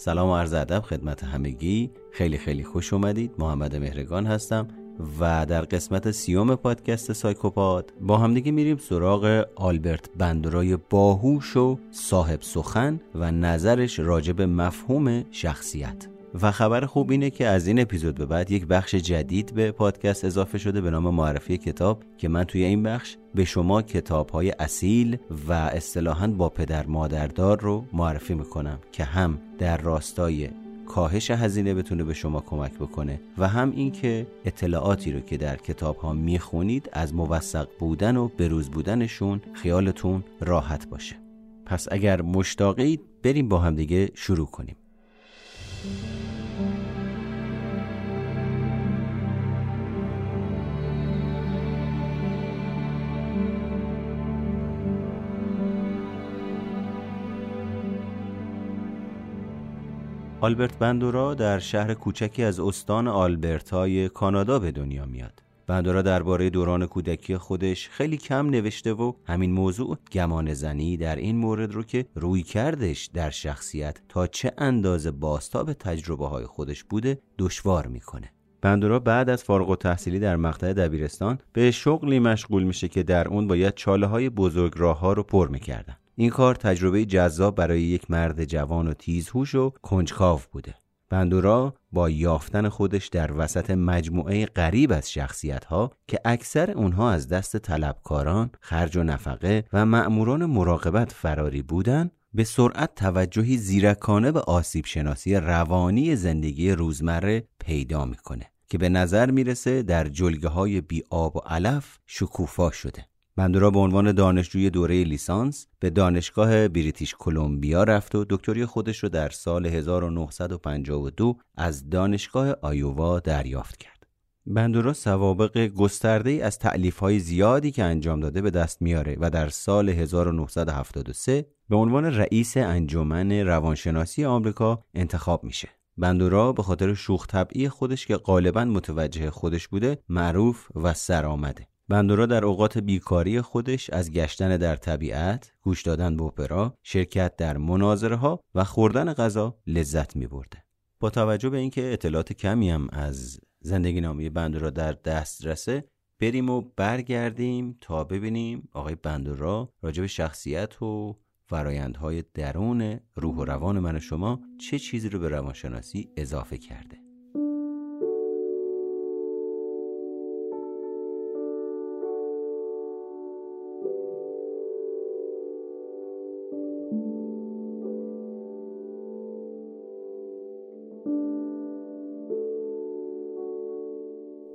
سلام و عرض ادب خدمت همگی. خیلی خیلی خوش اومدید. محمد مهرگان هستم و در قسمت سیوم پادکست سایکوپاد با همدیگه میریم سراغ آلبرت بندرای باهوش و صاحب سخن و نظرش راجب مفهوم شخصیت. و خبر خوب اینه که از این اپیزود به بعد یک بخش جدید به پادکست اضافه شده به نام معرفی کتاب که من توی این بخش به شما کتاب های اصیل و اصطلاحا با پدر مادردار رو معرفی می‌کنم که هم در راستای کاهش هزینه بتونه به شما کمک بکنه و هم اینکه اطلاعاتی رو که در کتاب ها می‌خونید از موثق بودن و بروز بودنشون خیالتون راحت باشه. پس اگر مشتاقید بریم با همدیگه شروع کنیم. آلبرت بندورا در شهر کوچکی از استان آلبرتای کانادا به دنیا میاد. بندورا درباره دوران کودکی خودش خیلی کم نوشته و همین موضوع گمان زنی در این مورد رو که روی کردش در شخصیت تا چه اندازه باستاب تجربه های خودش بوده دشوار می‌کنه. بندورا بعد از فارغ و تحصیلی در مقطع دبیرستان به شغلی مشغول میشه که در اون باید چاله های بزرگ راه ها رو پر می‌کردن. این کار تجربه جذاب برای یک مرد جوان و تیزهوش و کنجکاو بوده. بندورا با یافتن خودش در وسط مجموعه غریب از شخصیت ها که اکثر اونها از دست طلبکاران، خرج و نفقه و مأموران مراقبت فراری بودند، به سرعت توجهی زیرکانه به آسیب شناسی روانی زندگی روزمره پیدا می‌کنه که به نظر می‌رسه در جلگه های بی آب و علف شکوفا شده. بندورا به عنوان دانشجوی دوره لیسانس به دانشگاه بریتیش کلمبیا رفت و دکتری خودش رو در سال 1952 از دانشگاه آیووا دریافت کرد. بندورا سوابق گسترده از تعلیف های زیادی که انجام داده به دست میاره و در سال 1973 به عنوان رئیس انجمن روانشناسی آمریکا انتخاب میشه. بندورا به خاطر شوخ طبعی خودش که غالبا متوجه خودش بوده معروف و سرآمده. بندورا در اوقات بیکاری خودش از گشتن در طبیعت، گوش دادن به اپرا، شرکت در مناظره ها و خوردن غذا لذت می برده. با توجه به اینکه اطلاعات کمی هم از زندگی نامی بندورا در دسترسه بریم و برگردیم تا ببینیم آقای بندورا راجع به شخصیت و فرایندهای درون روح و روان من و شما چه چیزی رو به روانشناسی اضافه کرده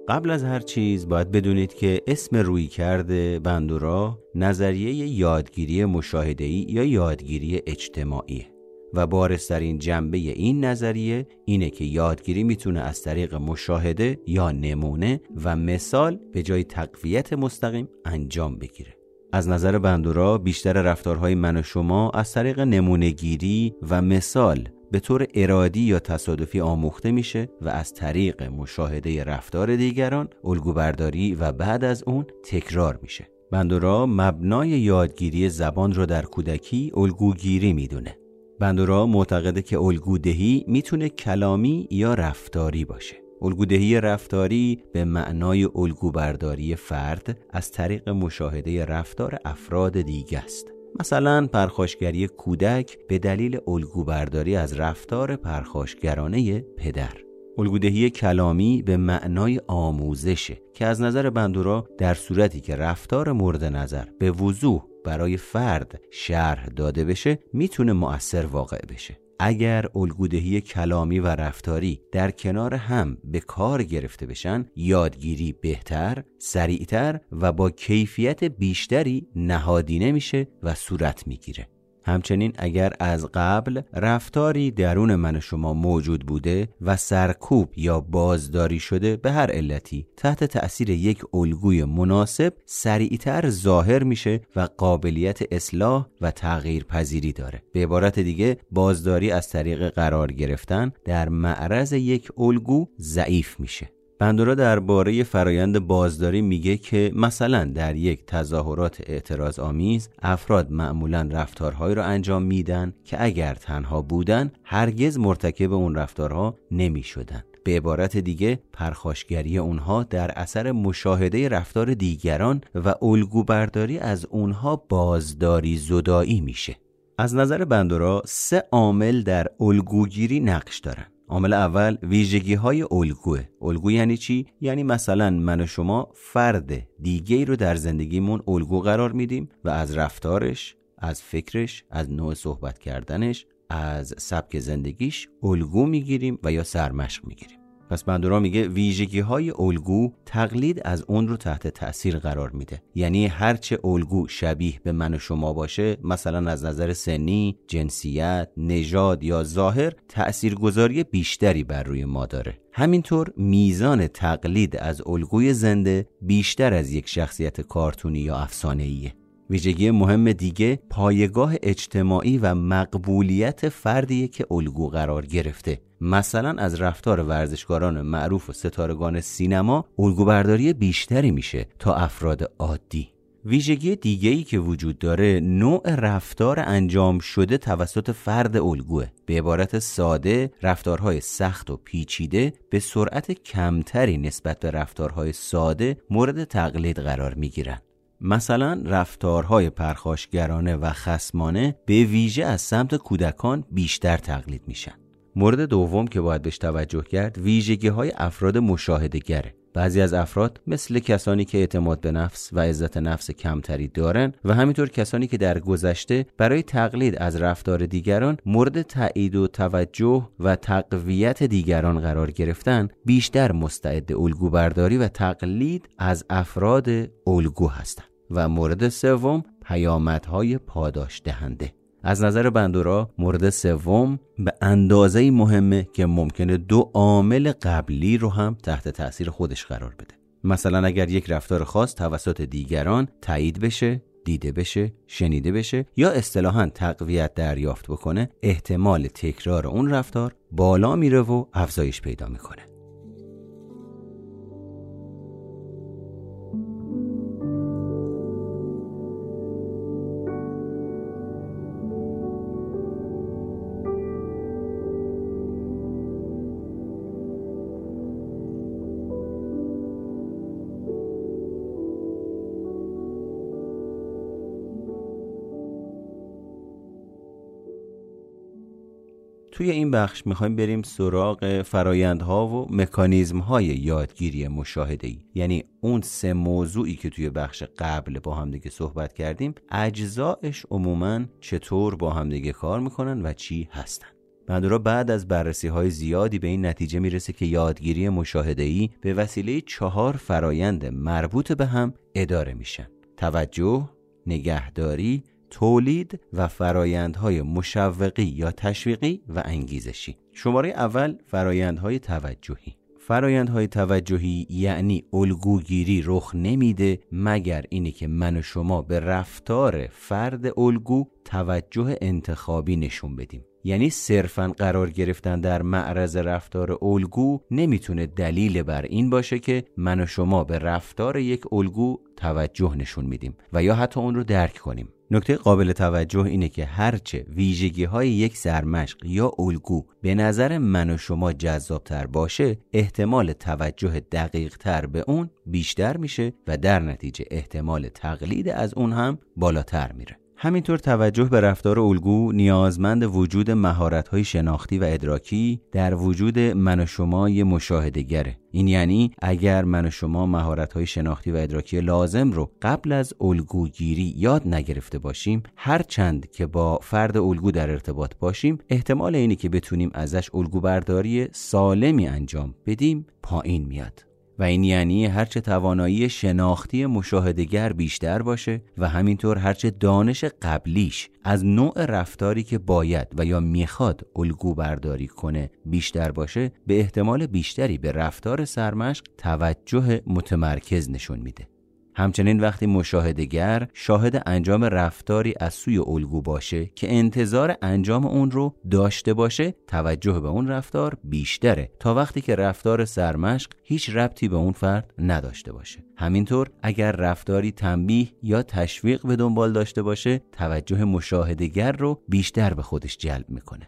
قبل از هر چیز باید بدونید که اسم روی کرده بندورا نظریه یادگیری مشاهدهی یا یادگیری اجتماعی. و بارسترین جنبه این نظریه اینه که یادگیری می‌تونه از طریق مشاهده یا نمونه و مثال به جای تقویت مستقیم انجام بگیره. از نظر بندورا بیشتر رفتارهای من و شما از طریق نمونهگیری و مثال به طور ارادی یا تصادفی آموخته میشه و از طریق مشاهده رفتار دیگران الگوبرداری و بعد از اون تکرار میشه. بندورا مبنای یادگیری زبان رو در کودکی الگوگیری می‌دونه. بندورا معتقده که الگودهی می‌تونه کلامی یا رفتاری باشه. الگودهی رفتاری به معنای الگوبرداری فرد از طریق مشاهده رفتار افراد دیگه است. مثلا پرخاشگری کودک به دلیل الگوبرداری از رفتار پرخاشگرانه پدر. الگودهی کلامی به معنای آموزشه که از نظر بندورا در صورتی که رفتار مورد نظر به وضوح برای فرد شرح داده بشه می‌تونه مؤثر واقع بشه. اگر الگودهی کلامی و رفتاری در کنار هم به کار گرفته بشن یادگیری بهتر، سریعتر و با کیفیت بیشتری نهادینه میشه و صورت می‌گیره. همچنین اگر از قبل رفتاری درون من شما موجود بوده و سرکوب یا بازداری شده به هر علتی تحت تأثیر یک الگوی مناسب سریعتر ظاهر میشه و قابلیت اصلاح و تغییر پذیری داره. به عبارت دیگه بازداری از طریق قرار گرفتن در معرض یک الگو ضعیف میشه. بندورا درباره فرایند بازداری میگه که مثلا در یک تظاهرات اعتراض آمیز افراد معمولا رفتارهایی را انجام میدن که اگر تنها بودن هرگز مرتکب اون رفتارها نمی شدن. به عبارت دیگه پرخاشگری اونها در اثر مشاهده رفتار دیگران و الگوبرداری از اونها بازداری زدایی میشه از نظر بندورا سه عامل در الگوگیری نقش دارن عامل اول ویژگی های الگوه. الگو یعنی چی؟ یعنی مثلا من و شما فرد دیگه رو در زندگیمون الگو قرار میدیم و از رفتارش از فکرش از نوع صحبت کردنش از سبک زندگیش الگو می‌گیریم و یا سرمشق می‌گیریم. پس بندورا میگه ویژگی های الگو تقلید از اون رو تحت تأثیر قرار میده. یعنی هرچه الگو شبیه به من و شما باشه مثلا از نظر سنی، جنسیت، نژاد یا ظاهر تأثیرگذاری بیشتری بر روی ما داره. همینطور میزان تقلید از الگوی زنده بیشتر از یک شخصیت کارتونی یا افسانه‌ایه. ویژگی مهم دیگه پایگاه اجتماعی و مقبولیت فردیه که الگو قرار گرفته. مثلا از رفتار ورزشکاران معروف و ستارگان سینما الگوبرداری بیشتری میشه تا افراد عادی. ویژگی دیگه ای که وجود داره نوع رفتار انجام شده توسط فرد الگوه. به عبارت ساده رفتارهای سخت و پیچیده به سرعت کمتری نسبت به رفتارهای ساده مورد تقلید قرار می گیرن. مثلا رفتارهای پرخاشگرانه و خسمانه به ویژه از سمت کودکان بیشتر تقلید میشن. مورد دوم که باید بهش توجه کرد ویژگی های افراد مشاهدگره بعضی از افراد مثل کسانی که اعتماد به نفس و عزت نفس کمتری دارن و همینطور کسانی که در گذشته برای تقلید از رفتار دیگران مورد تایید و توجه و تقویت دیگران قرار گرفتن بیشتر مستعد الگو برداری و تقلید از افراد الگو هستند. و مورد سوم پیامدهای پاداش دهنده از نظر بندورا مورد سوم به اندازه مهمه که ممکنه دو عامل قبلی رو هم تحت تاثیر خودش قرار بده. مثلا اگر یک رفتار خاص توسط دیگران تایید بشه دیده بشه شنیده بشه یا اصطلاحا تقویت دریافت بکنه احتمال تکرار اون رفتار بالا میره و افزایش پیدا می‌کنه. بخش می‌خوایم بریم سراغ فرایندها و مکانیزمهای یادگیری مشاهده ای یعنی اون سه موضوعی که توی بخش قبل با همدیگه صحبت کردیم اجزایش عموما چطور با همدیگه کار می‌کنن و چی هستن. بندورا بعد از بررسی های زیادی به این نتیجه می‌رسه که یادگیری ای به وسیله چهار فرایند مربوط به هم اداره میشن. توجه، نگهداری، تولید و فرایندهای مشوقی یا تشویقی و انگیزشی. شماره اول فرایندهای توجهی. فرایندهای توجهی یعنی الگوگیری رخ نمیده مگر اینی که من و شما به رفتار فرد الگو توجه انتخابی نشون بدیم. یعنی صرفا قرار گرفتن در معرض رفتار الگو نمی‌تونه دلیل بر این باشه که من و شما به رفتار یک الگو توجه نشون میدیم و یا حتی اون رو درک کنیم. نکته قابل توجه اینه که هرچه ویژگی های یک سرمشق یا الگو به نظر من و شما جذابتر باشه احتمال توجه دقیق تر به اون بیشتر میشه و در نتیجه احتمال تقلید از اون هم بالاتر میره. همینطور توجه به رفتار الگو نیازمند وجود مهارت‌های شناختی و ادراکی در وجود من و شما مشاهدهگره. این یعنی اگر من و شما مهارت‌های شناختی و ادراکی لازم رو قبل از الگوگیری یاد نگرفته باشیم هر چند که با فرد الگو در ارتباط باشیم احتمال اینی که بتونیم ازش الگو برداری سالمی انجام بدیم پایین میاد. و این یعنی هرچه توانایی شناختی مشاهدگر بیشتر باشه و همینطور هرچه دانش قبلیش از نوع رفتاری که باید و یا می‌خواد الگو برداری کنه بیشتر باشه به احتمال بیشتری به رفتار سرمشق توجه متمرکز نشون میده. همچنین وقتی مشاهدگر شاهد انجام رفتاری از سوی الگو باشه که انتظار انجام اون رو داشته باشه توجه به اون رفتار بیشتره. تا وقتی که رفتار سرمشق هیچ ربطی به اون فرد نداشته باشه. همینطور اگر رفتاری تنبیه یا تشویق به دنبال داشته باشه توجه مشاهدگر رو بیشتر به خودش جلب می‌کنه.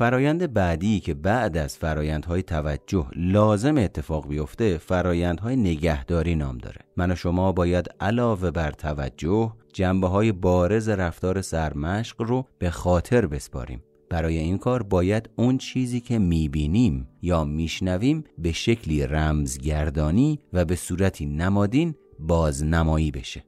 فرایند بعدی که بعد از فرایندهای توجه لازم اتفاق بیفته فرایندهای نگهداری نام داره. من و شما باید علاوه بر توجه جنبه های بارز رفتار سرمشق رو به خاطر بسپاریم. برای این کار باید اون چیزی که می‌بینیم یا میشنویم به شکلی رمزگردانی و به صورتی نمادین بازنمایی بشه.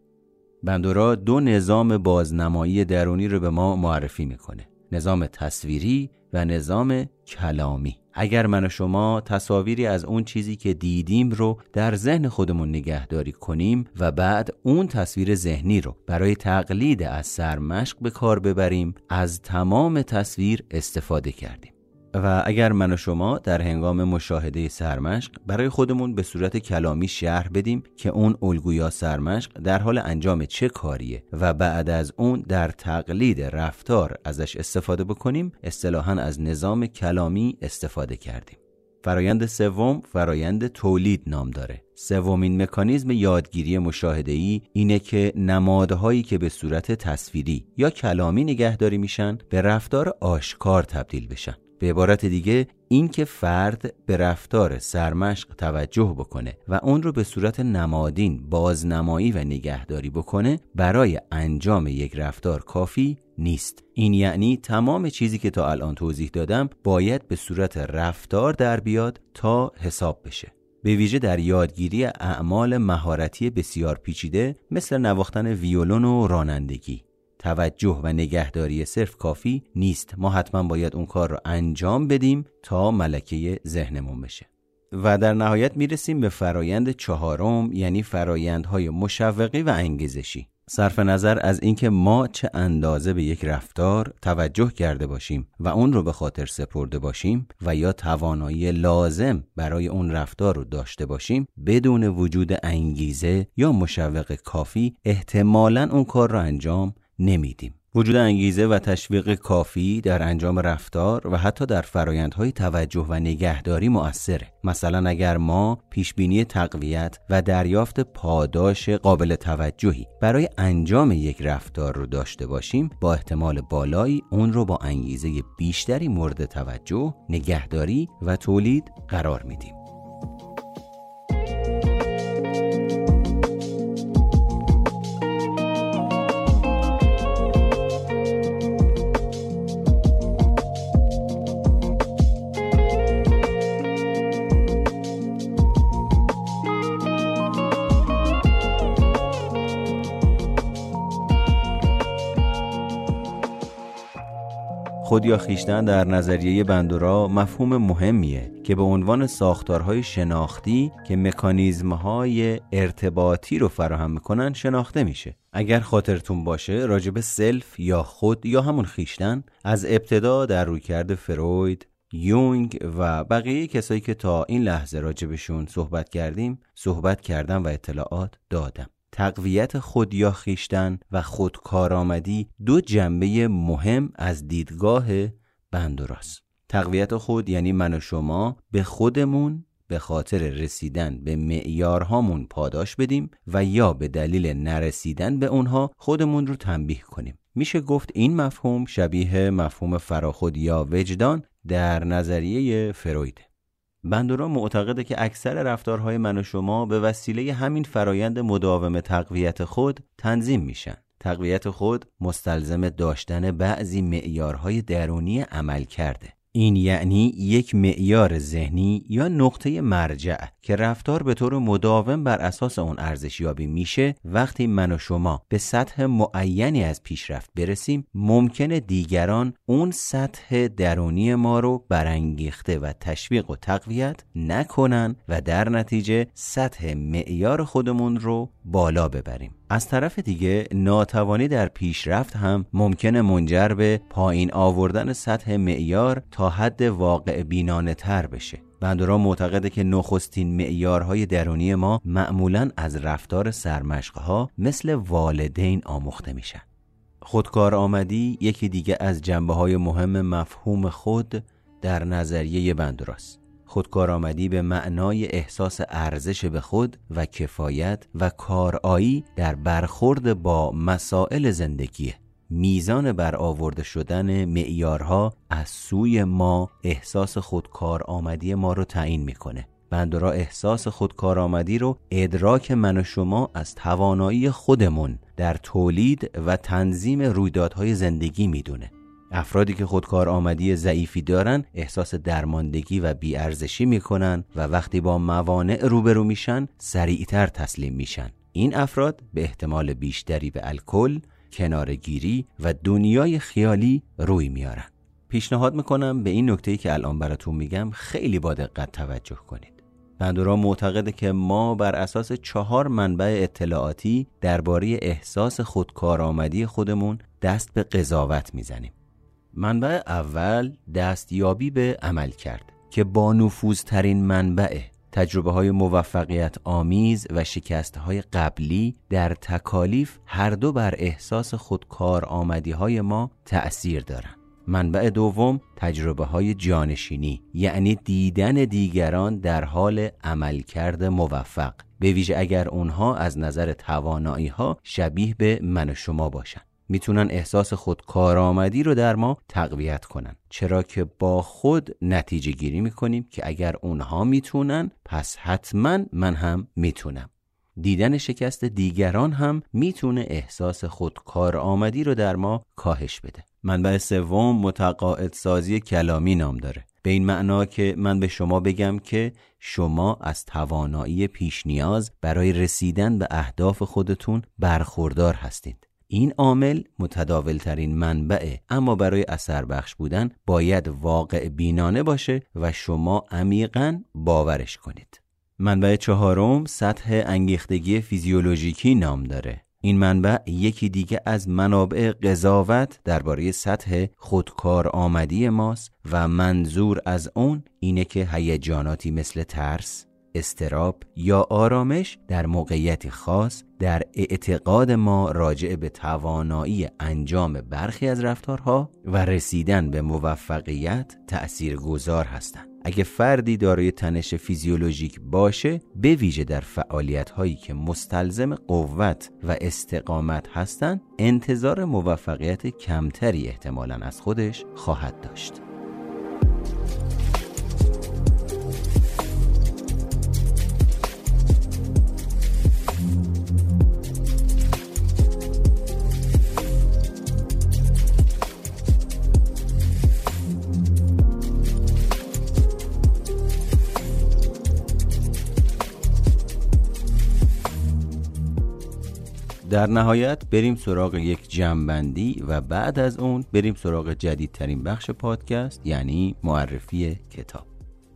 بندورا دو نظام بازنمایی درونی رو به ما معرفی می‌کنه. نظام تصویری و نظام کلامی. اگر من و شما تصاویری از اون چیزی که دیدیم رو در ذهن خودمون نگهداری کنیم و بعد اون تصویر ذهنی رو برای تقلید از سرمشق به کار ببریم از تمام تصویر استفاده کردیم. و اگر من و شما در هنگام مشاهده سرمشق برای خودمون به صورت کلامی شهر بدیم که اون الگویا سرمشق در حال انجام چه کاریه و بعد از اون در تقلید رفتار ازش استفاده بکنیم اصطلاحا از نظام کلامی استفاده کردیم. فرایند سوم فرایند تولید نام داره. سومین مکانیزم یادگیری مشاهده‌ای اینه که نمادهایی که به صورت تصویری یا کلامی نگهداری میشن به رفتار آشکار تبدیل بشن. به عبارت دیگه این که فرد به رفتار سرمشق توجه بکنه و اون رو به صورت نمادین بازنمایی و نگهداری بکنه برای انجام یک رفتار کافی نیست. این یعنی تمام چیزی که تا الان توضیح دادم باید به صورت رفتار در بیاد تا حساب بشه. به ویژه در یادگیری اعمال مهارتی بسیار پیچیده مثل نواختن ویولون و رانندگی. توجه و نگهداری صرف کافی نیست. ما حتما باید اون کار رو انجام بدیم تا ملکه ذهنمون بشه. و در نهایت می‌رسیم به فرایند چهارم یعنی فرایندهای مشوقی و انگیزشی. صرف نظر از اینکه ما چه اندازه به یک رفتار توجه کرده باشیم و اون رو به خاطر سپرده باشیم و یا توانایی لازم برای اون رفتار رو داشته باشیم بدون وجود انگیزه یا مشوق کافی احتمالا اون کار رو انجام نمیدیم. وجود انگیزه و تشویق کافی در انجام رفتار و حتی در فرایندهای توجه و نگهداری مؤثره. مثلا اگر ما پیشبینی تقویت و دریافت پاداش قابل توجهی برای انجام یک رفتار رو داشته باشیم با احتمال بالایی اون رو با انگیزه بیشتری مورد توجه نگهداری و تولید قرار میدیم. خود یا خیشتن در نظریه بندورا مفهوم مهمیه که به عنوان ساختارهای شناختی که مکانیزمهای ارتباطی رو فراهم می‌کنن شناخته میشه. اگر خاطرتون باشه راجب سلف یا خود یا همون خیشتن از ابتدا در رویکرد فروید یونگ و بقیه کسایی که تا این لحظه راجبشون صحبت کردیم صحبت کردم و اطلاعات دادم. تقویت خود یا خیشتن و خودکارآمدی دو جنبه مهم از دیدگاه بندوراست تقویت خود یعنی من و شما به خودمون به خاطر رسیدن به معیارهامون پاداش بدیم و یا به دلیل نرسیدن به اونها خودمون رو تنبیه کنیم. میشه گفت این مفهوم شبیه مفهوم فراخود یا وجدان در نظریه فرویده بندورا معتقده که اکثر رفتارهای من و شما به وسیله همین فرایند مداوم تقویت خود تنظیم میشن. تقویت خود مستلزم داشتن بعضی معیارهای درونی عمل کرده. این یعنی یک معیار ذهنی یا نقطه مرجع که رفتار به طور مداوم بر اساس اون ارزشیابی میشه وقتی من و شما به سطح معینی از پیشرفت برسیم ممکنه دیگران اون سطح درونی ما رو برانگیخته و تشویق و تقویت نکنن و در نتیجه سطح معیار خودمون رو بالا ببریم. از طرف دیگه ناتوانی در پیشرفت هم ممکنه منجر به پایین آوردن سطح معیار تا حد واقع بینانه تر بشه. بندورا معتقده که نخستین معیارهای درونی ما معمولا از رفتار سرمشقها مثل والدین آموخته میشن. خودکار آمدی یکی دیگه از جنبه های مهم مفهوم خود در نظریه بندوراست خودکارآمدی به معنای احساس ارزش به خود و کفایت و کارایی در برخورد با مسائل زندگیه میزان برآورده شدن معیارها از سوی ما احساس خودکار آمدی ما رو تعیین می‌کنه. بندورا احساس خودکارآمدی رو ادراک من و شما از توانایی خودمون در تولید و تنظیم رویدادهای زندگی می‌دونه. افرادی که خودکار آمدی ضعیفی دارن احساس درماندگی و بیارزشی می‌کنن و وقتی با موانع روبرو میشن سریعتر تسلیم میشن. این افراد به احتمال بیشتری به الکل، کنارگیری و دنیای خیالی روی میارن. پیشنهاد می‌کنم به این نکته که الان براتون میگم خیلی با دقت توجه کنید. بندورا معتقده که ما بر اساس چهار منبع اطلاعاتی درباره احساس خودکارآمدی خودمون دست به قضاوت می‌زنیم. منبع اول دستیابی به عمل کرد که با نفوذترین منبع تجربه های موفقیت آمیز و شکست های قبلی در تکالیف هر دو بر احساس خودکار آمدی های ما تأثیر دارند. منبع دوم تجربه های جانشینی یعنی دیدن دیگران در حال عملکرد موفق به ویژه اگر اونها از نظر توانایی ها شبیه به من و شما باشند. می‌تونن احساس خود کارآمدی رو در ما تقویت کنن. چرا که با خود نتیجه گیری می‌کنیم که اگر اونها می‌تونن پس حتما من هم می‌تونم. دیدن شکست دیگران هم می‌تونه احساس خود کارآمدی رو در ما کاهش بده. منبع سوم متقاعد سازی کلامی نام داره. به این معنا که من به شما بگم که شما از توانایی پیش نیاز برای رسیدن به اهداف خودتون برخوردار هستید. این عامل متداول ترین منبعه اما برای اثر بخش بودن باید واقع بینانه باشه و شما عمیقا باورش کنید. منبع چهارم سطح انگیختگی فیزیولوژیکی نام داره. این منبع یکی دیگه از منابع قضاوت درباره سطح خودکار آمدی ماست و منظور از اون اینه که هیجاناتی مثل ترس، استراب یا آرامش در موقعیتی خاص در اعتقاد ما راجع به توانایی انجام برخی از رفتارها و رسیدن به موفقیت تأثیر گذار هستند. اگه فردی دارای تنش فیزیولوژیک باشه به ویژه در فعالیت هایی که مستلزم قوت و استقامت هستند انتظار موفقیت کمتری احتمالا از خودش خواهد داشت در نهایت بریم سراغ یک جمعبندی و بعد از اون بریم سراغ جدیدترین بخش پادکست یعنی معرفی کتاب.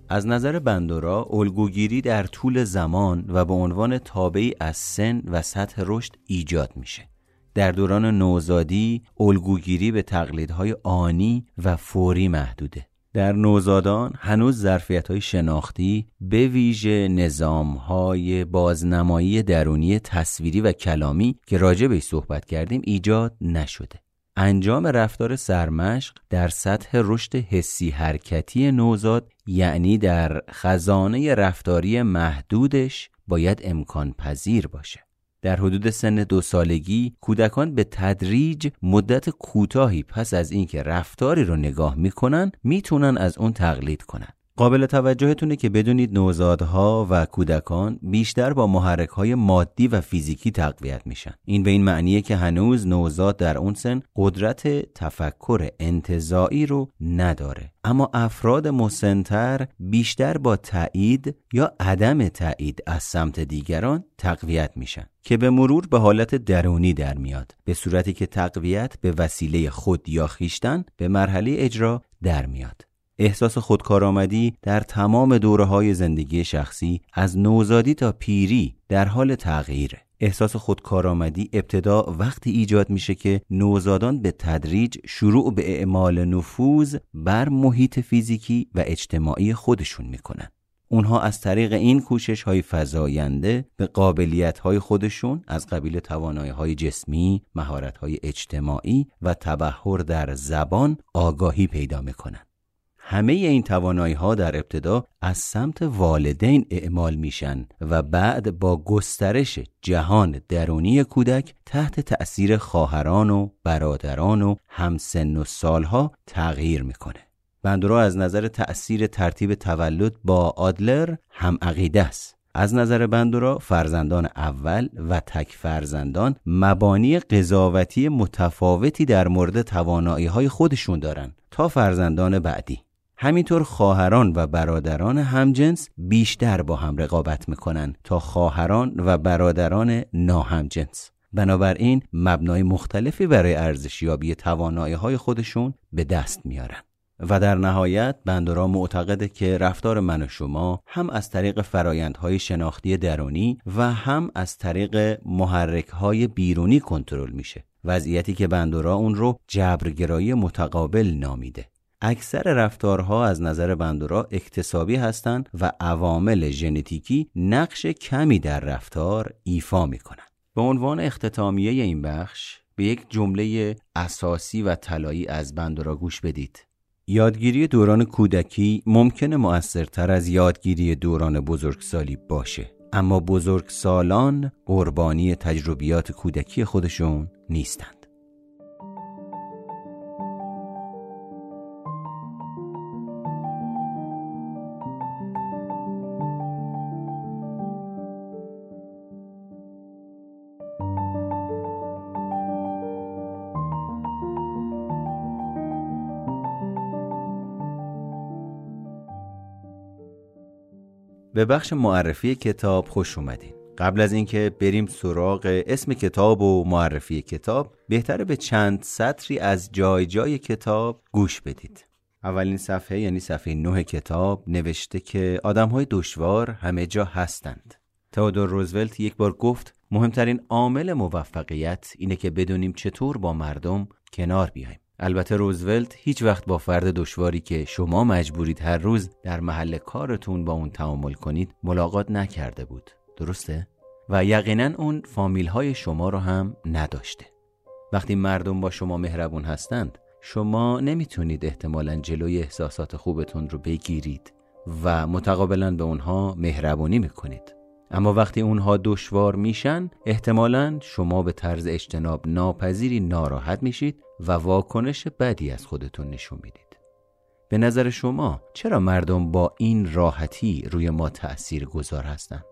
از نظر بندورا الگوگیری در طول زمان و به عنوان تابعی از سن و سطح رشد ایجاد میشه. در دوران نوزادی الگوگیری به تقلیدهای آنی و فوری محدوده. در نوزادان هنوز ظرفیت های شناختی به ویژه نظام های بازنمایی درونی تصویری و کلامی که راجع به صحبت کردیم ایجاد نشده. انجام رفتار سرمشق در سطح رشد حسی حرکتی نوزاد یعنی در خزانه رفتاری محدودش باید امکان پذیر باشه. در حدود سن دو سالگی کودکان به تدریج مدت کوتاهی پس از اینکه رفتاری رو نگاه می‌کنن می‌تونن از اون تقلید کنن. قابل توجهتونه که بدونید نوزادها و کودکان بیشتر با محرک های مادی و فیزیکی تقویت میشن. این به این معنیه که هنوز نوزاد در اون سن قدرت تفکر انتظاعی رو نداره. اما افراد مسنتر بیشتر با تایید یا عدم تایید از سمت دیگران تقویت میشن که به مرور به حالت درونی در میاد. به صورتی که تقویت به وسیله خود یا خیشتن به مرحله اجرا در میاد. احساس خودکارآمدی در تمام دوره های زندگی شخصی از نوزادی تا پیری در حال تغییره احساس خودکارآمدی ابتدا وقتی ایجاد میشه که نوزادان به تدریج شروع به اعمال نفوذ بر محیط فیزیکی و اجتماعی خودشون می‌کنن اونها از طریق این کوشش های فضاینده به قابلیت های خودشون از قبیل توانایی های جسمی، مهارت های اجتماعی و تبهر در زبان آگاهی پیدا می‌کنن. همه این توانایی ها در ابتدا از سمت والدین اعمال میشن و بعد با گسترش جهان درونی کودک تحت تأثیر خواهران و برادران و همسن و سالها تغییر می‌کنه. بندورا از نظر تأثیر ترتیب تولد با آدلر هم عقیده است. از نظر بندورا فرزندان اول و تک فرزندان مبانی قضاوتی متفاوتی در مورد توانایی های خودشون دارن تا فرزندان بعدی. همینطور خواهران و برادران همجنس بیشتر با هم رقابت می‌کنن تا خواهران و برادران ناهمجنس. بنابراین مبنای مختلفی برای ارزشیابی توانایی های خودشون به دست میارن. و در نهایت بندورا معتقده که رفتار من و شما هم از طریق فرایندهای شناختی درونی و هم از طریق محرکهای بیرونی کنترل میشه وضعیتی که بندورا اون رو جبرگرایی متقابل نامیده اکثر رفتارها از نظر بندورا اکتسابی هستند و عوامل ژنتیکی نقش کمی در رفتار ایفا می‌کنن به عنوان اختتامیه این بخش به یک جمله اساسی و طلایی از بندورا گوش بدید. یادگیری دوران کودکی ممکنه مؤثرتر از یادگیری دوران بزرگسالی باشه اما بزرگسالان قربانی تجربیات کودکی خودشون نیستند. به بخش معرفی کتاب خوش اومدین. قبل از اینکه بریم سراغ اسم کتاب و معرفی کتاب بهتره به چند سطری از جای جای کتاب گوش بدید. اولین صفحه یعنی صفحه نه کتاب نوشته که آدم های دشوار همه جا هستند. تئودور روزولت یک بار گفت مهمترین عامل موفقیت اینه که بدونیم چطور با مردم کنار بیایم. البته روزولت هیچ وقت با فرد دشواری که شما مجبورید هر روز در محل کارتون با اون تعامل کنید ملاقات نکرده بود. درسته؟ و یقینا اون فامیل های شما رو هم نداشته. وقتی مردم با شما مهربون هستند شما نمی‌تونید احتمالا جلوی احساسات خوبتون رو بگیرید و متقابلا به اونها مهربونی می‌کنید. اما وقتی اونها دشوار میشن احتمالا شما به طرز اجتناب ناپذیری ناراحت میشید و واکنش بدی از خودتون نشون می‌دید به نظر شما چرا مردم با این راحتی روی ما تأثیر گذار هستند؟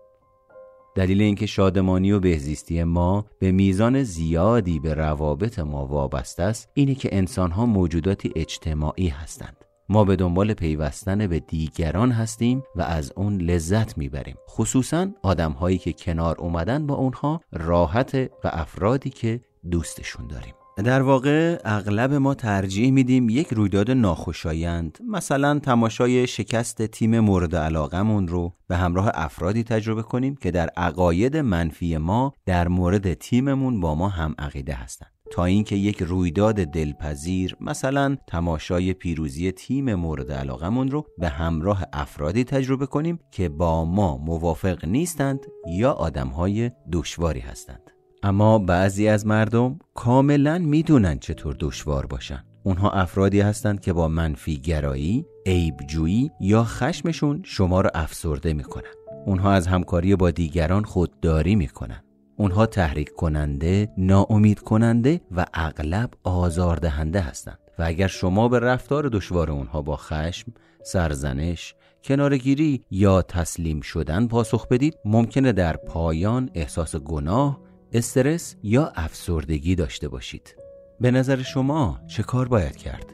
دلیل اینکه شادمانی و بهزیستی ما به میزان زیادی به روابط ما وابسته است اینه که انسانها موجوداتی اجتماعی هستند ما به دنبال پیوستن به دیگران هستیم و از اون لذت می‌بریم. خصوصا آدم هایی که کنار اومدن با اونها راحت و افرادی که دوستشون داریم. در واقع اغلب ما ترجیح میدیم یک رویداد ناخوشایند مثلا تماشای شکست تیم مورد علاقمون رو به همراه افرادی تجربه کنیم که در عقاید منفی ما در مورد تیممون با ما هم عقیده هستند تا اینکه یک رویداد دلپذیر مثلا تماشای پیروزی تیم مورد علاقمون رو به همراه افرادی تجربه کنیم که با ما موافق نیستند یا آدمهای دشواری هستند. اما بعضی از مردم کاملا می‌دونن چطور دشوار باشن. اونها افرادی هستند که با منفی گرایی، عیبجویی یا خشمشون شما را افسرده می‌کنن. اونها از همکاری با دیگران خودداری می‌کنن. اونها تحریک کننده، ناامید کننده و اغلب آزاردهنده هستند. و اگر شما به رفتار دشوار اونها با خشم، سرزنش، کنارگیری یا تسلیم شدن پاسخ بدید ممکنه در پایان احساس گناه، استرس یا افسردگی داشته باشید. به نظر شما چه کار باید کرد؟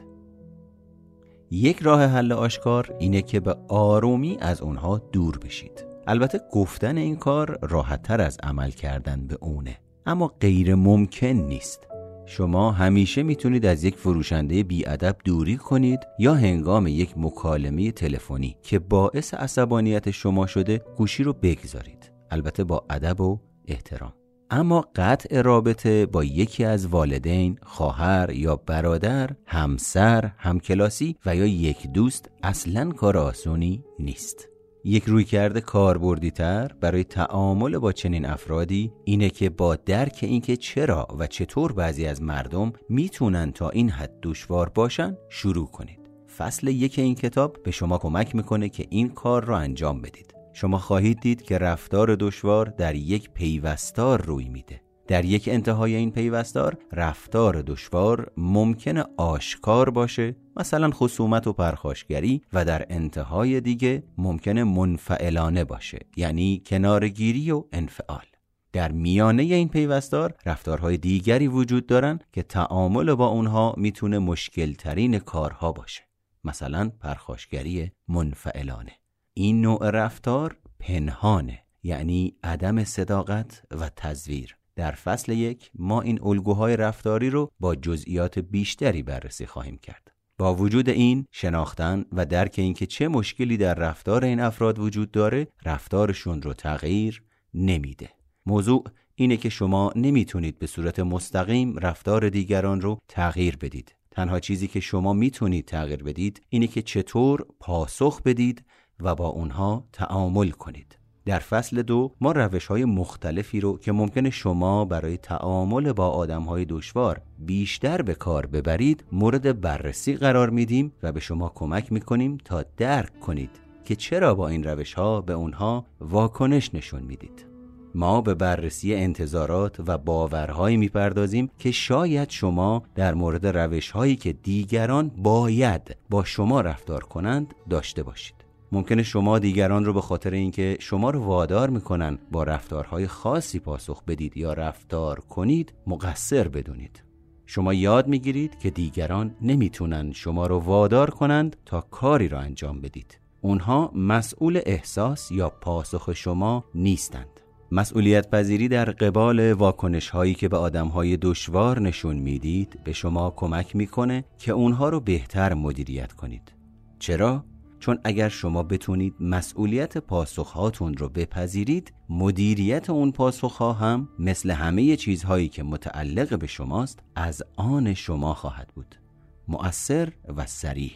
یک راه حل آشکار اینه که به آرومی از اونها دور بشید. البته گفتن این کار راحتتر از عمل کردن به اونه اما غیر ممکن نیست. شما همیشه می‌تونید از یک فروشنده بیادب دوری کنید یا هنگام یک مکالمه تلفنی که باعث عصبانیت شما شده گوشی رو بگذارید. البته با ادب و احترام. اما قطع رابطه با یکی از والدین، خواهر یا برادر، همسر، همکلاسی و یا یک دوست اصلا کار آسونی نیست. یک رویکرد کاربردی تر برای تعامل با چنین افرادی اینه که با درک اینکه چرا و چطور بعضی از مردم می‌تونن تا این حد دشوار باشن شروع کنید. فصل یک این کتاب به شما کمک می‌کنه که این کار را انجام بدید. شما خواهید دید که رفتار دشوار در یک پیوستار روی میده. در یک انتهای این پیوستار رفتار دشوار ممکنه آشکار باشه مثلا خصومت و پرخاشگری و در انتهای دیگه ممکنه منفعلانه باشه یعنی کنارگیری و انفعال. در میانه این پیوستار رفتارهای دیگری وجود دارن که تعامل با اونها می‌تونه مشکل ترین کارها باشه مثلا پرخاشگری منفعلانه. این نوع رفتار پنهانه یعنی عدم صداقت و تزویر. در فصل یک ما این الگوهای رفتاری رو با جزئیات بیشتری بررسی خواهیم کرد. با وجود این شناختن و درک اینکه چه مشکلی در رفتار این افراد وجود داره رفتارشون رو تغییر نمیده. موضوع اینه که شما نمی‌تونید به صورت مستقیم رفتار دیگران رو تغییر بدید. تنها چیزی که شما می‌تونید تغییر بدید اینه که چطور پاسخ بدید و با اونها تعامل کنید. در فصل دو ما روش های مختلفی رو که ممکنه شما برای تعامل با آدم های دشوار بیشتر به کار ببرید مورد بررسی قرار میدیم و به شما کمک می‌کنیم تا درک کنید که چرا با این روش ها به اونها واکنش نشون می‌دید. ما به بررسی انتظارات و باورهایی می‌پردازیم که شاید شما در مورد روش هایی که دیگران باید با شما رفتار کنند داشته باشید. ممکنه شما دیگران رو به خاطر اینکه شما رو وادار می‌کنن با رفتارهای خاصی پاسخ بدید یا رفتار کنید مقصر بدونید. شما یاد می‌گیرید که دیگران نمی‌تونن شما رو وادار کنند تا کاری را انجام بدید. اونها مسئول احساس یا پاسخ شما نیستند. مسئولیت پذیری در قبال واکنش هایی که به آدم های دشوار نشون می‌دید به شما کمک می‌کنه که اونها رو بهتر مدیریت کنید. چرا؟ چون اگر شما بتونید مسئولیت پاسخهاتون رو بپذیرید مدیریت اون پاسخها هم مثل همه چیزهایی که متعلق به شماست از آن شما خواهد بود. مؤثر و سریح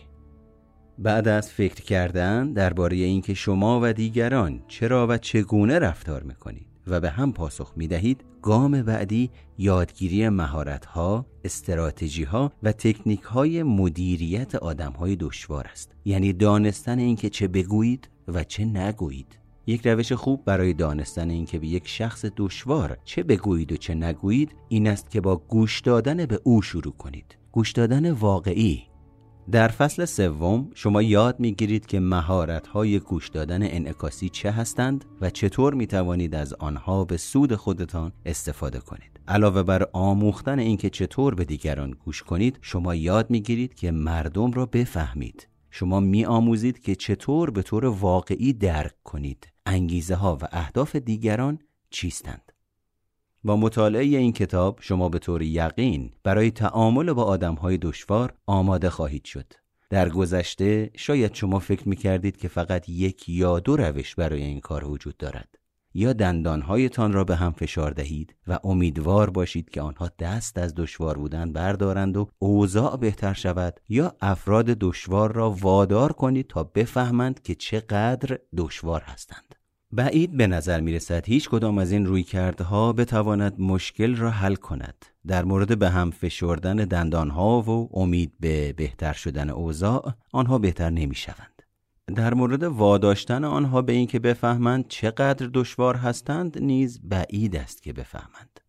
بعد از فکر کردن درباره اینکه شما و دیگران چرا و چگونه رفتار می‌کنید و به هم پاسخ می دهید گام بعدی یادگیری مهارت ها، استراتژی ها و تکنیک های مدیریت آدم های دشوار است. یعنی دانستن اینکه چه بگویید و چه نگویید. یک روش خوب برای دانستن اینکه به یک شخص دشوار چه بگویید و چه نگویید این است که با گوش دادن به او شروع کنید. گوش دادن واقعی در فصل سوم شما یاد می‌گیرید که مهارت های گوش دادن انعکاسی چه هستند و چطور می توانید از آنها به سود خودتان استفاده کنید. علاوه بر آموختن اینکه چطور به دیگران گوش کنید، شما یاد می‌گیرید که مردم را بفهمید. شما می آموزید که چطور به طور واقعی درک کنید. انگیزه ها و اهداف دیگران چیستند. با مطالعه این کتاب شما به طور یقین برای تعامل با آدمهای دشوار آماده خواهید شد. در گذشته شاید شما فکر می کردید که فقط یک یا دو روش برای این کار وجود دارد. یا دندانهایتان را به هم فشار دهید و امیدوار باشید که آنها دست از دشوار بودن بردارند و اوضاع بهتر شود یا افراد دشوار را وادار کنید تا بفهمند که چقدر دشوار هستند. بعید به نظر می رسد هیچ کدام از این روی کردها بتواند مشکل را حل کند. در مورد به هم فشردن دندانها و امید به بهتر شدن اوضاع آنها بهتر نمی شوند. در مورد واداشتن آنها به اینکه بفهمند چقدر دشوار هستند نیز بعید است که بفهمند.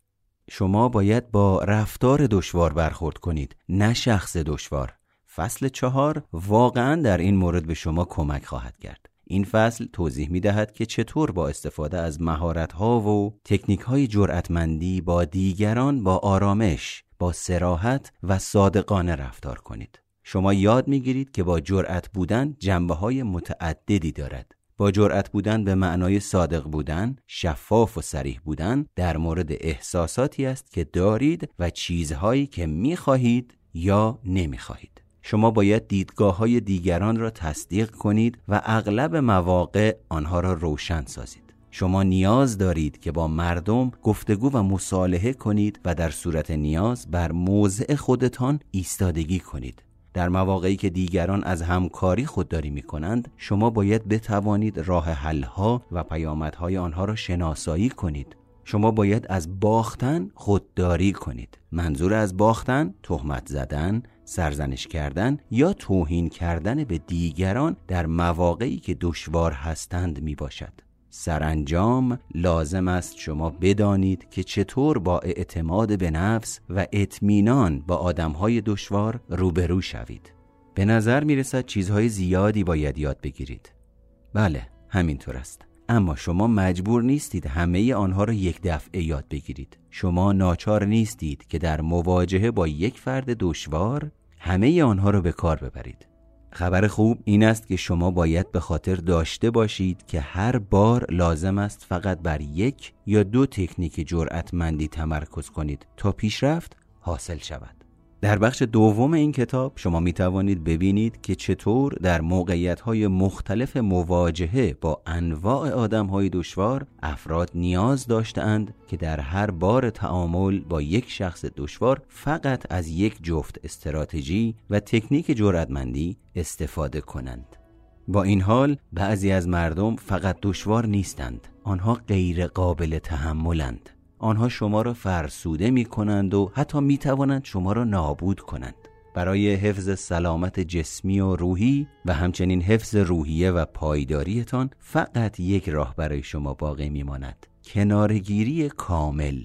شما باید با رفتار دشوار برخورد کنید نه شخص دشوار. فصل چهار واقعا در این مورد به شما کمک خواهد کرد. این فصل توضیح می دهد که چطور با استفاده از مهارت ها و تکنیک های جرأتمندی با دیگران با آرامش، با سراحت و صادقانه رفتار کنید. شما یاد می گیرید که با جرأت بودن جنبه های متعددی دارد. با جرأت بودن به معنای صادق بودن، شفاف و سریح بودن در مورد احساساتی است که دارید و چیزهایی که می خواهید یا نمی خواهید. شما باید دیدگاه های دیگران را تصدیق کنید و اغلب مواقع آنها را روشن سازید. شما نیاز دارید که با مردم گفتگو و مصالحه کنید و در صورت نیاز بر موضع خودتان ایستادگی کنید. در مواقعی که دیگران از همکاری خودداری می کنند شما باید بتوانید راه حلها و پیامدهای آنها را شناسایی کنید شما باید از باختن خودداری کنید منظور از باختن تهمت زدن سرزنش کردن یا توهین کردن به دیگران در مواقعی که دشوار هستند می باشد سرانجام لازم است شما بدانید که چطور با اعتماد به نفس و اطمینان با آدمهای دشوار روبرو شوید. به نظر می رسد چیزهای زیادی باید یاد بگیرید. بله همینطور است. اما شما مجبور نیستید همه آنها را یک دفعه یاد بگیرید. شما ناچار نیستید که در مواجهه با یک فرد دشوار همه آنها را به کار ببرید. خبر خوب این است که شما باید به خاطر داشته باشید که هر بار لازم است فقط بر یک یا دو تکنیک جرأتمندی تمرکز کنید تا پیشرفت حاصل شود. در بخش دوم این کتاب شما می توانید ببینید که چطور در موقعیت های مختلف مواجهه با انواع آدم های دشوار افراد نیاز داشتند که در هر بار تعامل با یک شخص دشوار فقط از یک جفت استراتژی و تکنیک جرأتمندی استفاده کنند. با این حال بعضی از مردم فقط دشوار نیستند آنها غیر قابل تحملند آنها شما را فرسوده می کنند و حتی می توانند شما را نابود کنند. برای حفظ سلامت جسمی و روحی و همچنین حفظ روحیه و پایداریتان فقط یک راه برای شما باقی میماند. کنارگیری کامل.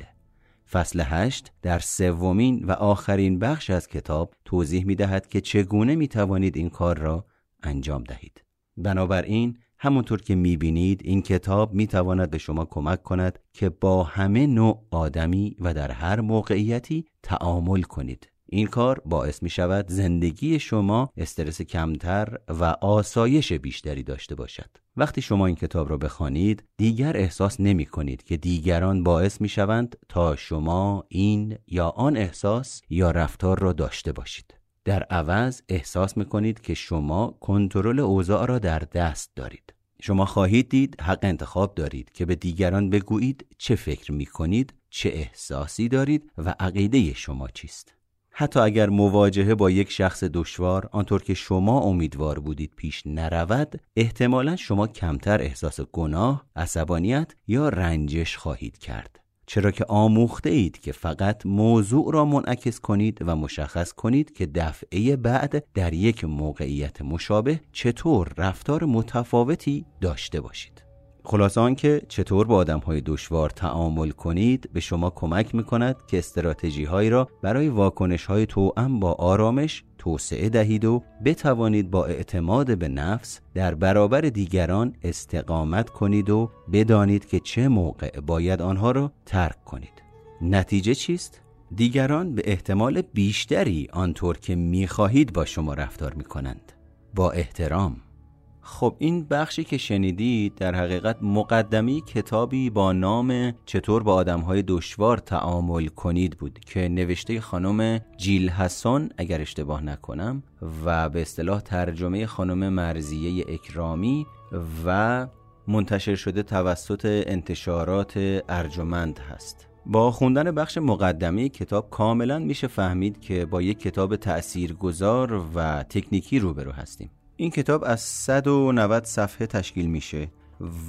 فصل هشت در سومین و آخرین بخش از کتاب توضیح می دهد که چگونه می توانید این کار را انجام دهید. بنابراین همونطور که می‌بینید این کتاب می‌تواند به شما کمک کند که با همه نوع آدمی و در هر موقعیتی تعامل کنید. این کار باعث می شود زندگی شما استرس کمتر و آسایش بیشتری داشته باشد. وقتی شما این کتاب را بخوانید دیگر احساس نمی کنید که دیگران باعث می شوند تا شما این یا آن احساس یا رفتار را داشته باشید. در عوض احساس می‌کنید که شما کنترل اوضاع را در دست دارید شما خواهید دید حق انتخاب دارید که به دیگران بگویید چه فکر می کنید، چه احساسی دارید و عقیده شما چیست. حتی اگر مواجهه با یک شخص دشوار آنطور که شما امیدوار بودید پیش نرود احتمالا شما کمتر احساس گناه، عصبانیت یا رنجش خواهید کرد. چرا که آموخته اید که فقط موضوع را منعکس کنید و مشخص کنید که دفعه بعد در یک موقعیت مشابه چطور رفتار متفاوتی داشته باشید. خلاصه آنکه چطور با آدم های دشوار تعامل کنید به شما کمک می‌کند که استراتژی هایی را برای واکنش های توأم با آرامش توسعه دهید و بتوانید با اعتماد به نفس در برابر دیگران استقامت کنید و بدانید که چه موقع باید آنها را ترک کنید. نتیجه چیست؟ دیگران به احتمال بیشتری آنطور که می‌خواهید با شما رفتار می‌کنند. با احترام. خب این بخشی که شنیدید در حقیقت مقدمی کتابی با نام چطور با آدمهای دشوار تعامل کنید بود که نوشته خانم جیل حسن اگر اشتباه نکنم و به اصطلاح ترجمه خانم مرزیه اکرامی و منتشر شده توسط انتشارات ارجمند هست. با خوندن بخش مقدمه کتاب کاملا میشه فهمید که با یک کتاب تأثیرگذار و تکنیکی روبرو هستیم. این کتاب از 190 صفحه تشکیل میشه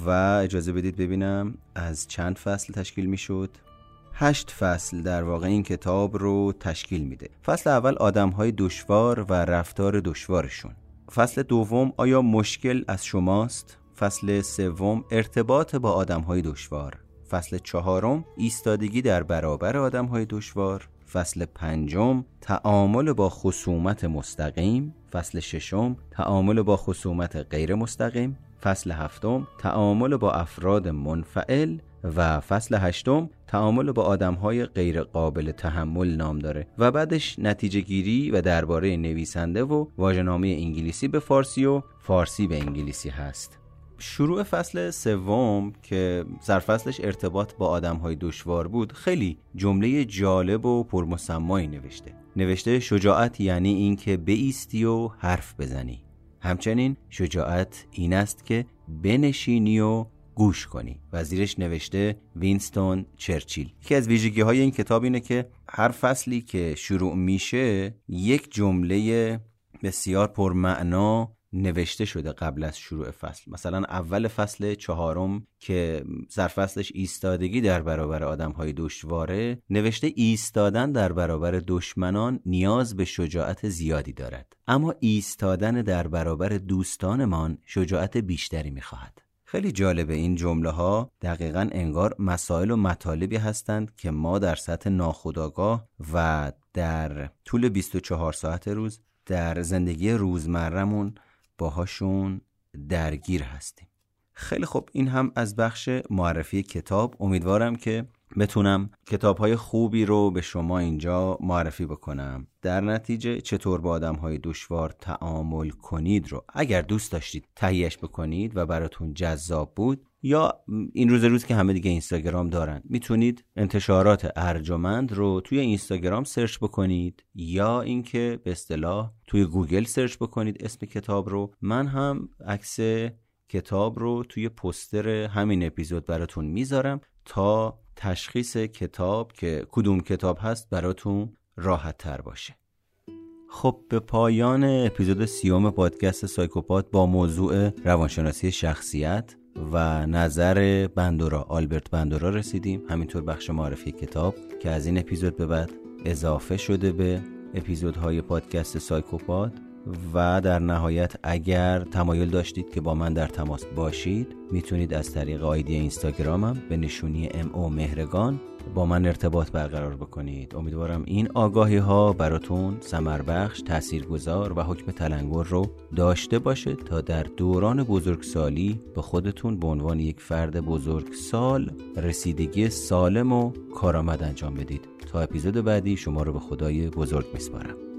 و اجازه بدید ببینم از چند فصل تشکیل می‌شد؟ هشت فصل در واقع این کتاب رو تشکیل میده. فصل اول آدم های دشوار و رفتار دشوارشون. فصل دوم آیا مشکل از شماست؟ فصل سوم ارتباط با آدم های دشوار. فصل چهارم ایستادگی در برابر آدم های دشوار. فصل پنجم تعامل با خصومت مستقیم. فصل ششم تعامل با خصومت غیر مستقیم. فصل هفتم تعامل با افراد منفعل. و فصل هشتم تعامل با آدم های غیر قابل تحمل نام داره. و بعدش نتیجه گیری و درباره نویسنده و واژه‌نامه انگلیسی به فارسی و فارسی به انگلیسی هست. شروع فصل سوم که سرفصلش ارتباط با آدم های دشوار بود خیلی جمله جالب و پرمسمایی نوشته. نوشته شجاعت یعنی اینکه بیستی و حرف بزنی. همچنین شجاعت این است که بنشینی و گوش کنی. و زیرش نوشته وینستون چرچیل. یکی از ویژگی های این کتاب اینه که هر فصلی که شروع میشه یک جمله بسیار پرمعنا نوشته شده قبل از شروع فصل. مثلا اول فصل چهارم که سرفصلش ایستادگی در برابر آدم های دشواره نوشته ایستادن در برابر دشمنان نیاز به شجاعت زیادی دارد. اما ایستادن در برابر دوستانمان شجاعت بیشتری می‌خواهد. خیلی جالبه این جمله ها دقیقا انگار مسائل و مطالبی هستند که ما در سطح ناخودآگاه و در طول 24 ساعت روز در زندگی روزمرمون باهاشون درگیر هستیم. خیلی خوب. این هم از بخش معرفی کتاب. امیدوارم که بتونم کتاب های خوبی رو به شما اینجا معرفی بکنم. در نتیجه چطور با آدم های دشوار تعامل کنید رو اگر دوست داشتید تهیهش بکنید و براتون جذاب بود یا این روزا که همه دیگه اینستاگرام دارن می‌تونید انتشارات ارجمند رو توی اینستاگرام search بکنید یا اینکه به اصطلاح توی گوگل search بکنید اسم کتاب رو. من هم عکس کتاب رو توی پوستر همین اپیزود براتون می‌ذارم تا تشخیص کتاب که کدوم کتاب هست براتون راحت تر باشه. خب به پایان اپیزود سیوم پادکست سایکوپات با موضوع روانشناسی شخصیت و نظر بندورا آلبرت بندورا رسیدیم. همینطور بخش معرفی کتاب که از این اپیزود به بعد اضافه شده به اپیزودهای پادکست سایکوپات. و در نهایت اگر تمایل داشتید که با من در تماس باشید می‌تونید از طریق آیدی اینستاگرامم به نشونی ام او مهرگان با من ارتباط برقرار بکنید. امیدوارم این آگاهی ها براتون سمر بخش تاثیرگذار و حکم تلنگر رو داشته باشه تا در دوران بزرگسالی به خودتون به عنوان یک فرد بزرگسال رسیدگی سالم و کارآمد انجام بدید. تا اپیزود بعدی شما رو به خدای بزرگ میسپارم.